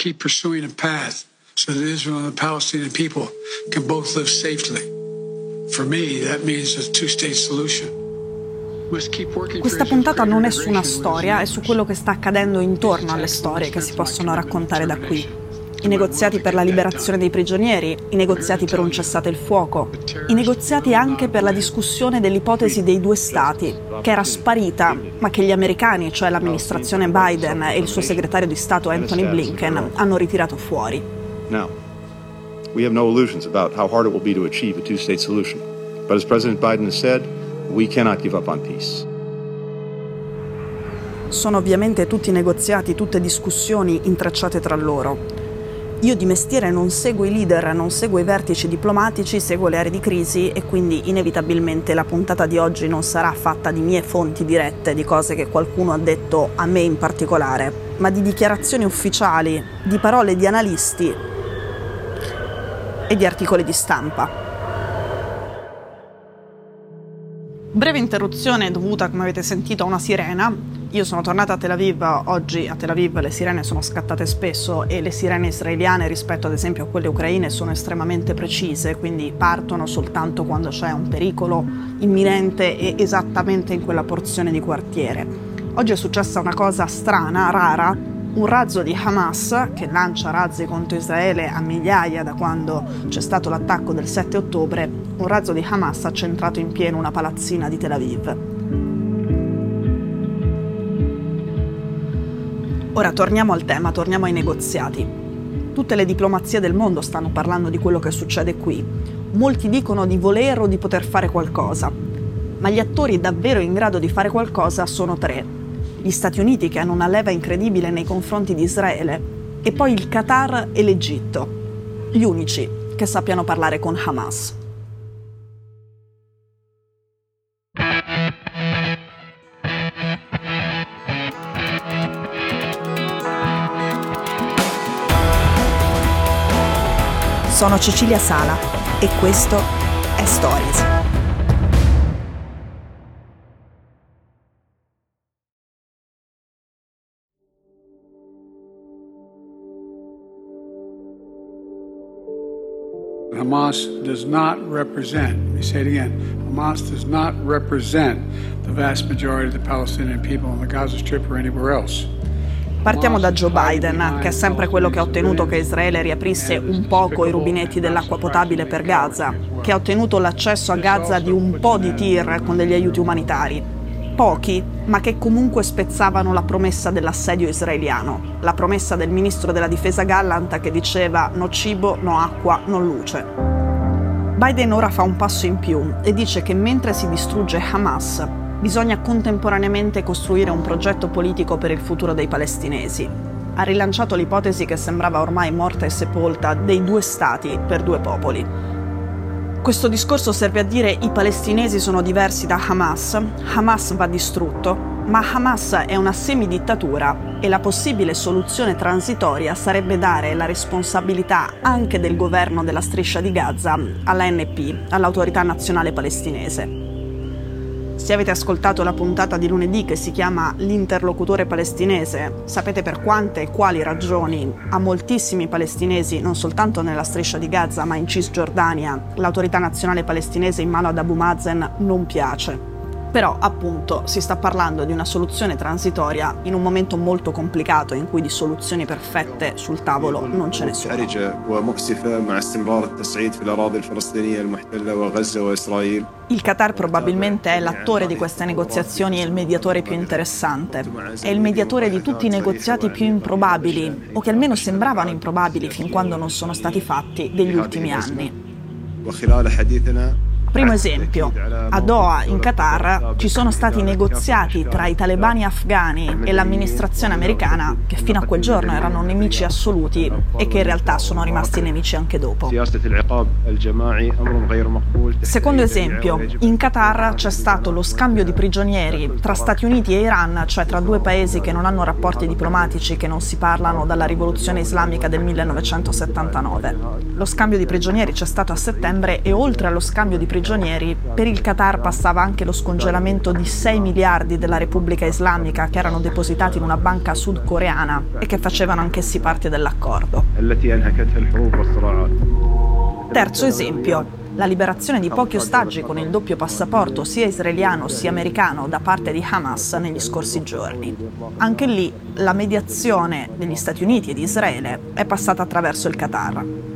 keep pursuing a path so that Israel and the Palestinian people can both live safely. For me, that means a two-state solution. Questa puntata non è su una storia, è su quello che sta accadendo intorno alle storie che si possono raccontare da qui i negoziati per la liberazione dei prigionieri, i negoziati per un cessate il fuoco, i negoziati anche per la discussione dell'ipotesi dei due stati, che era sparita, ma che gli americani, cioè l'amministrazione Biden e il suo segretario di Stato Anthony Blinken, hanno ritirato fuori. Now, we have no illusions about how hard it will be to achieve a two-state solution. But as President Biden has said, we cannot give up on peace. Sono ovviamente tutti negoziati, tutte discussioni intrecciate tra loro. Io di mestiere non seguo i leader, non seguo i vertici diplomatici, seguo le aree di crisi e quindi inevitabilmente la puntata di oggi non sarà fatta di mie fonti dirette, di cose che qualcuno ha detto a me in particolare, ma di dichiarazioni ufficiali, di parole di analisti e di articoli di stampa. Breve interruzione dovuta, come avete sentito, a una sirena. Io sono tornata a Tel Aviv, oggi a Tel Aviv le sirene sono scattate spesso e le sirene israeliane rispetto ad esempio a quelle ucraine sono estremamente precise, quindi partono soltanto quando c'è un pericolo imminente e esattamente in quella porzione di quartiere. Oggi è successa una cosa strana, rara, un razzo di Hamas che lancia razzi contro Israele a migliaia da quando c'è stato l'attacco del 7 ottobre, un razzo di Hamas ha centrato in pieno una palazzina di Tel Aviv. Ora torniamo al tema, torniamo ai negoziati. Tutte le diplomazie del mondo stanno parlando di quello che succede qui. Molti dicono di voler o di poter fare qualcosa, ma gli attori davvero in grado di fare qualcosa sono tre gli Stati Uniti che hanno una leva incredibile nei confronti di Israele e poi il Qatar e l'Egitto, gli unici che sappiano parlare con Hamas. Sono Cecilia Sala e questo è Stories. Hamas does not represent, let me say it again, Hamas does not represent the vast majority of the Palestinian people on the Gaza Strip or anywhere else. Partiamo da Joe Biden, che è sempre quello che ha ottenuto che Israele riaprisse un poco i rubinetti dell'acqua potabile per Gaza, che ha ottenuto l'accesso a Gaza di un po' di tir con degli aiuti umanitari. Pochi, ma che comunque spezzavano la promessa dell'assedio israeliano, la promessa del ministro della difesa Gallant che diceva no cibo, no acqua, no luce. Biden ora fa un passo in più e dice che mentre si distrugge Hamas, bisogna contemporaneamente costruire un progetto politico per il futuro dei palestinesi. Ha rilanciato l'ipotesi che sembrava ormai morta e sepolta dei due stati per due popoli. Questo discorso serve a dire i palestinesi sono diversi da Hamas, Hamas va distrutto, ma Hamas è una semidittatura e la possibile soluzione transitoria sarebbe dare la responsabilità anche del governo della striscia di Gaza all'ANP, all'autorità nazionale palestinese. Se avete ascoltato la puntata di lunedì che si chiama L'interlocutore palestinese, sapete per quante e quali ragioni a moltissimi palestinesi, non soltanto nella striscia di Gaza ma in Cisgiordania, l'autorità nazionale palestinese in mano ad Abu Mazen non piace. Però appunto si sta parlando di una soluzione transitoria in un momento molto complicato in cui di soluzioni perfette sul tavolo non ce ne sono. Il Qatar probabilmente è l'attore di queste negoziazioni e il mediatore più interessante. È il mediatore di tutti i negoziati più improbabili, o che almeno sembravano improbabili fin quando non sono stati fatti, degli ultimi anni. Primo esempio, a Doha, in Qatar, ci sono stati negoziati tra i talebani afghani e l'amministrazione americana che fino a quel giorno erano nemici assoluti e che in realtà sono rimasti nemici anche dopo. Secondo esempio, in Qatar c'è stato lo scambio di prigionieri tra Stati Uniti e Iran, cioè tra due paesi che non hanno rapporti diplomatici, che non si parlano dalla rivoluzione islamica del 1979. Lo scambio di prigionieri c'è stato a settembre e oltre allo scambio di prigionieri prigionieri, per il Qatar passava anche lo scongelamento di 6 miliardi della Repubblica Islamica che erano depositati in una banca sudcoreana e che facevano anch'essi parte dell'accordo. Terzo esempio, la liberazione di pochi ostaggi con il doppio passaporto sia israeliano sia americano da parte di Hamas negli scorsi giorni. Anche lì la mediazione degli Stati Uniti e di Israele è passata attraverso il Qatar.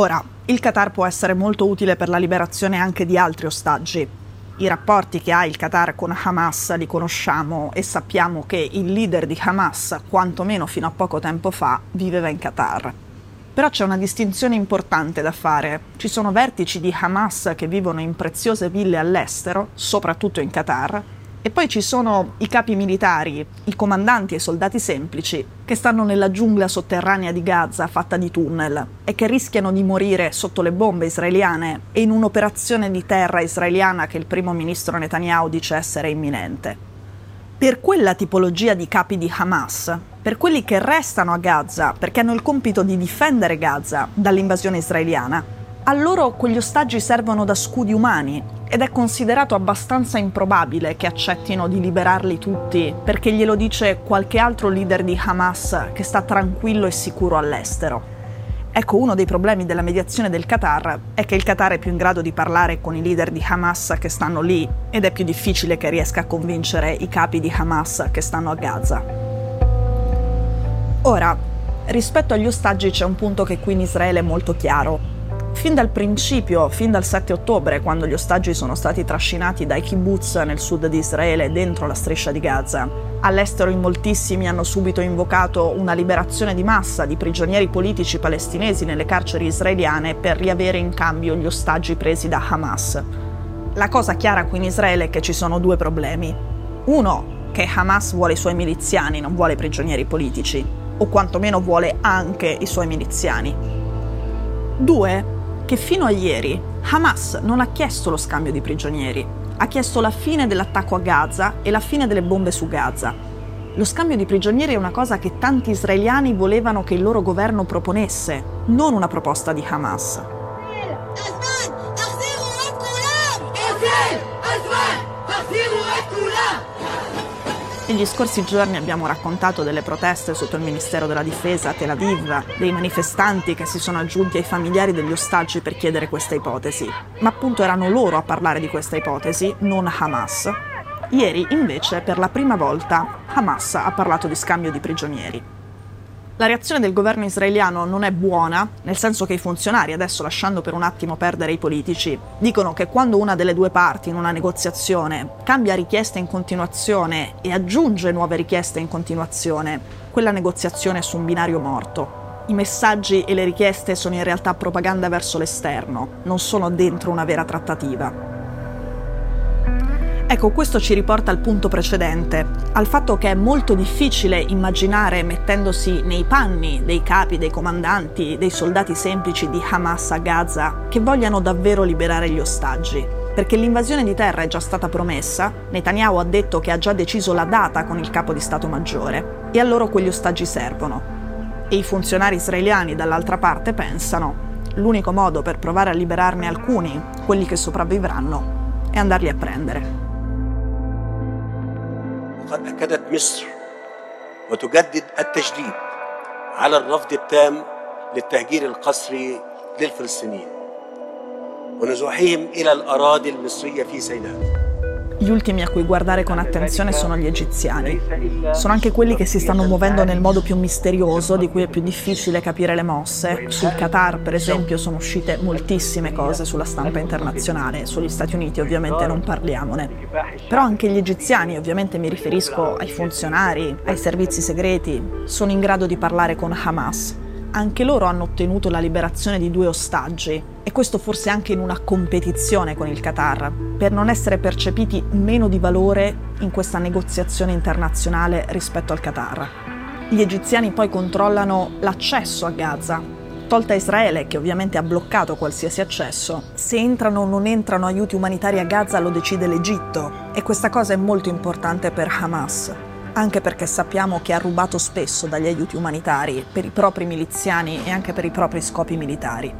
Ora, il Qatar può essere molto utile per la liberazione anche di altri ostaggi, i rapporti che ha il Qatar con Hamas li conosciamo e sappiamo che il leader di Hamas, quantomeno fino a poco tempo fa, viveva in Qatar. Però c'è una distinzione importante da fare. Ci sono vertici di Hamas che vivono in preziose ville all'estero, soprattutto in Qatar, e poi ci sono i capi militari, i comandanti e i soldati semplici che stanno nella giungla sotterranea di Gaza fatta di tunnel e che rischiano di morire sotto le bombe israeliane e in un'operazione di terra israeliana che il primo ministro Netanyahu dice essere imminente. Per quella tipologia di capi di Hamas, per quelli che restano a Gaza perché hanno il compito di difendere Gaza dall'invasione israeliana, a loro quegli ostaggi servono da scudi umani ed è considerato abbastanza improbabile che accettino di liberarli tutti perché glielo dice qualche altro leader di Hamas che sta tranquillo e sicuro all'estero. Ecco, uno dei problemi della mediazione del Qatar è che il Qatar è più in grado di parlare con i leader di Hamas che stanno lì ed è più difficile che riesca a convincere i capi di Hamas che stanno a Gaza. Ora, rispetto agli ostaggi c'è un punto che qui in Israele è molto chiaro. Fin dal principio, fin dal 7 ottobre, quando gli ostaggi sono stati trascinati dai kibbutz nel sud di Israele dentro la striscia di Gaza, all'estero in moltissimi hanno subito invocato una liberazione di massa di prigionieri politici palestinesi nelle carceri israeliane per riavere in cambio gli ostaggi presi da Hamas. La cosa chiara qui in Israele è che ci sono due problemi. Uno, che Hamas vuole i suoi miliziani, non vuole prigionieri politici, o quantomeno vuole anche i suoi miliziani. Due, che fino a ieri Hamas non ha chiesto lo scambio di prigionieri, ha chiesto la fine dell'attacco a Gaza e la fine delle bombe su Gaza. Lo scambio di prigionieri è una cosa che tanti israeliani volevano che il loro governo proponesse, non una proposta di Hamas. Negli scorsi giorni abbiamo raccontato delle proteste sotto il Ministero della Difesa a Tel Aviv, dei manifestanti che si sono aggiunti ai familiari degli ostaggi per chiedere questa ipotesi. Ma appunto erano loro a parlare di questa ipotesi, non Hamas. Ieri, invece, per la prima volta, Hamas ha parlato di scambio di prigionieri. La reazione del governo israeliano non è buona, nel senso che i funzionari, adesso lasciando per un attimo perdere i politici, dicono che quando una delle due parti in una negoziazione cambia richieste in continuazione e aggiunge nuove richieste in continuazione, quella negoziazione è su un binario morto. I messaggi e le richieste sono in realtà propaganda verso l'esterno, non sono dentro una vera trattativa. Ecco, questo ci riporta al punto precedente, al fatto che è molto difficile immaginare, mettendosi nei panni dei capi, dei comandanti, dei soldati semplici di Hamas a Gaza, che vogliano davvero liberare gli ostaggi. Perché l'invasione di terra è già stata promessa, Netanyahu ha detto che ha già deciso la data con il capo di Stato Maggiore, e a loro quegli ostaggi servono. E i funzionari israeliani dall'altra parte pensano, l'unico modo per provare a liberarne alcuni, quelli che sopravvivranno, è andarli a prendere. وقد أكدت مصر وتجدد التجديد على الرفض التام للتهجير القسري للفلسطينيين ونزوحهم إلى الأراضي المصرية في سيناء. Gli ultimi a cui guardare con attenzione sono gli egiziani. Sono anche quelli che si stanno muovendo nel modo più misterioso, di cui è più difficile capire le mosse. Sul Qatar, per esempio, sono uscite moltissime cose sulla stampa internazionale, sugli Stati Uniti ovviamente non parliamone. Però anche gli egiziani, ovviamente mi riferisco ai funzionari, ai servizi segreti, sono in grado di parlare con Hamas anche loro hanno ottenuto la liberazione di due ostaggi e questo forse anche in una competizione con il Qatar, per non essere percepiti meno di valore in questa negoziazione internazionale rispetto al Qatar. Gli egiziani poi controllano l'accesso a Gaza, tolta Israele, che ovviamente ha bloccato qualsiasi accesso, se entrano o non entrano aiuti umanitari a Gaza lo decide l'Egitto e questa cosa è molto importante per Hamas. Anche perché sappiamo che ha rubato spesso dagli aiuti umanitari per i propri miliziani e anche per i propri scopi militari.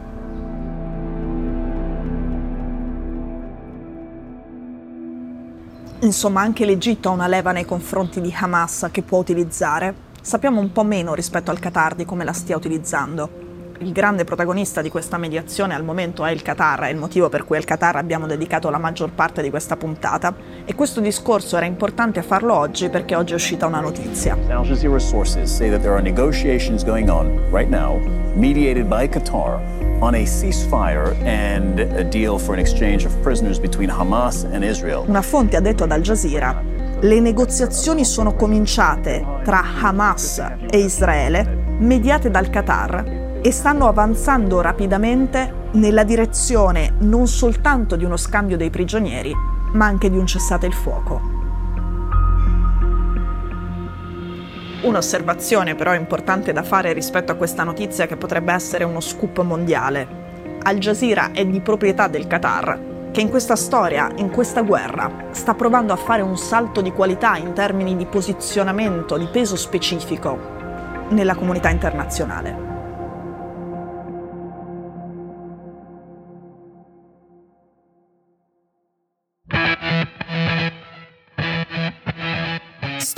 Insomma, anche l'Egitto ha una leva nei confronti di Hamas che può utilizzare. Sappiamo un po' meno rispetto al Qatar di come la stia utilizzando il grande protagonista di questa mediazione al momento è il Qatar, è il motivo per cui al Qatar abbiamo dedicato la maggior parte di questa puntata e questo discorso era importante farlo oggi perché oggi è uscita una notizia. Al Jazeera sources say that there are negotiations going on right now mediated by Qatar on a ceasefire and a deal for an exchange of prisoners between Hamas and Israel. Una fonte ha detto ad Al Jazeera le negoziazioni sono cominciate tra Hamas e Israele mediate dal Qatar e stanno avanzando rapidamente nella direzione non soltanto di uno scambio dei prigionieri, ma anche di un cessate il fuoco. Un'osservazione però importante da fare rispetto a questa notizia che potrebbe essere uno scoop mondiale. Al Jazeera è di proprietà del Qatar, che in questa storia, in questa guerra, sta provando a fare un salto di qualità in termini di posizionamento, di peso specifico nella comunità internazionale.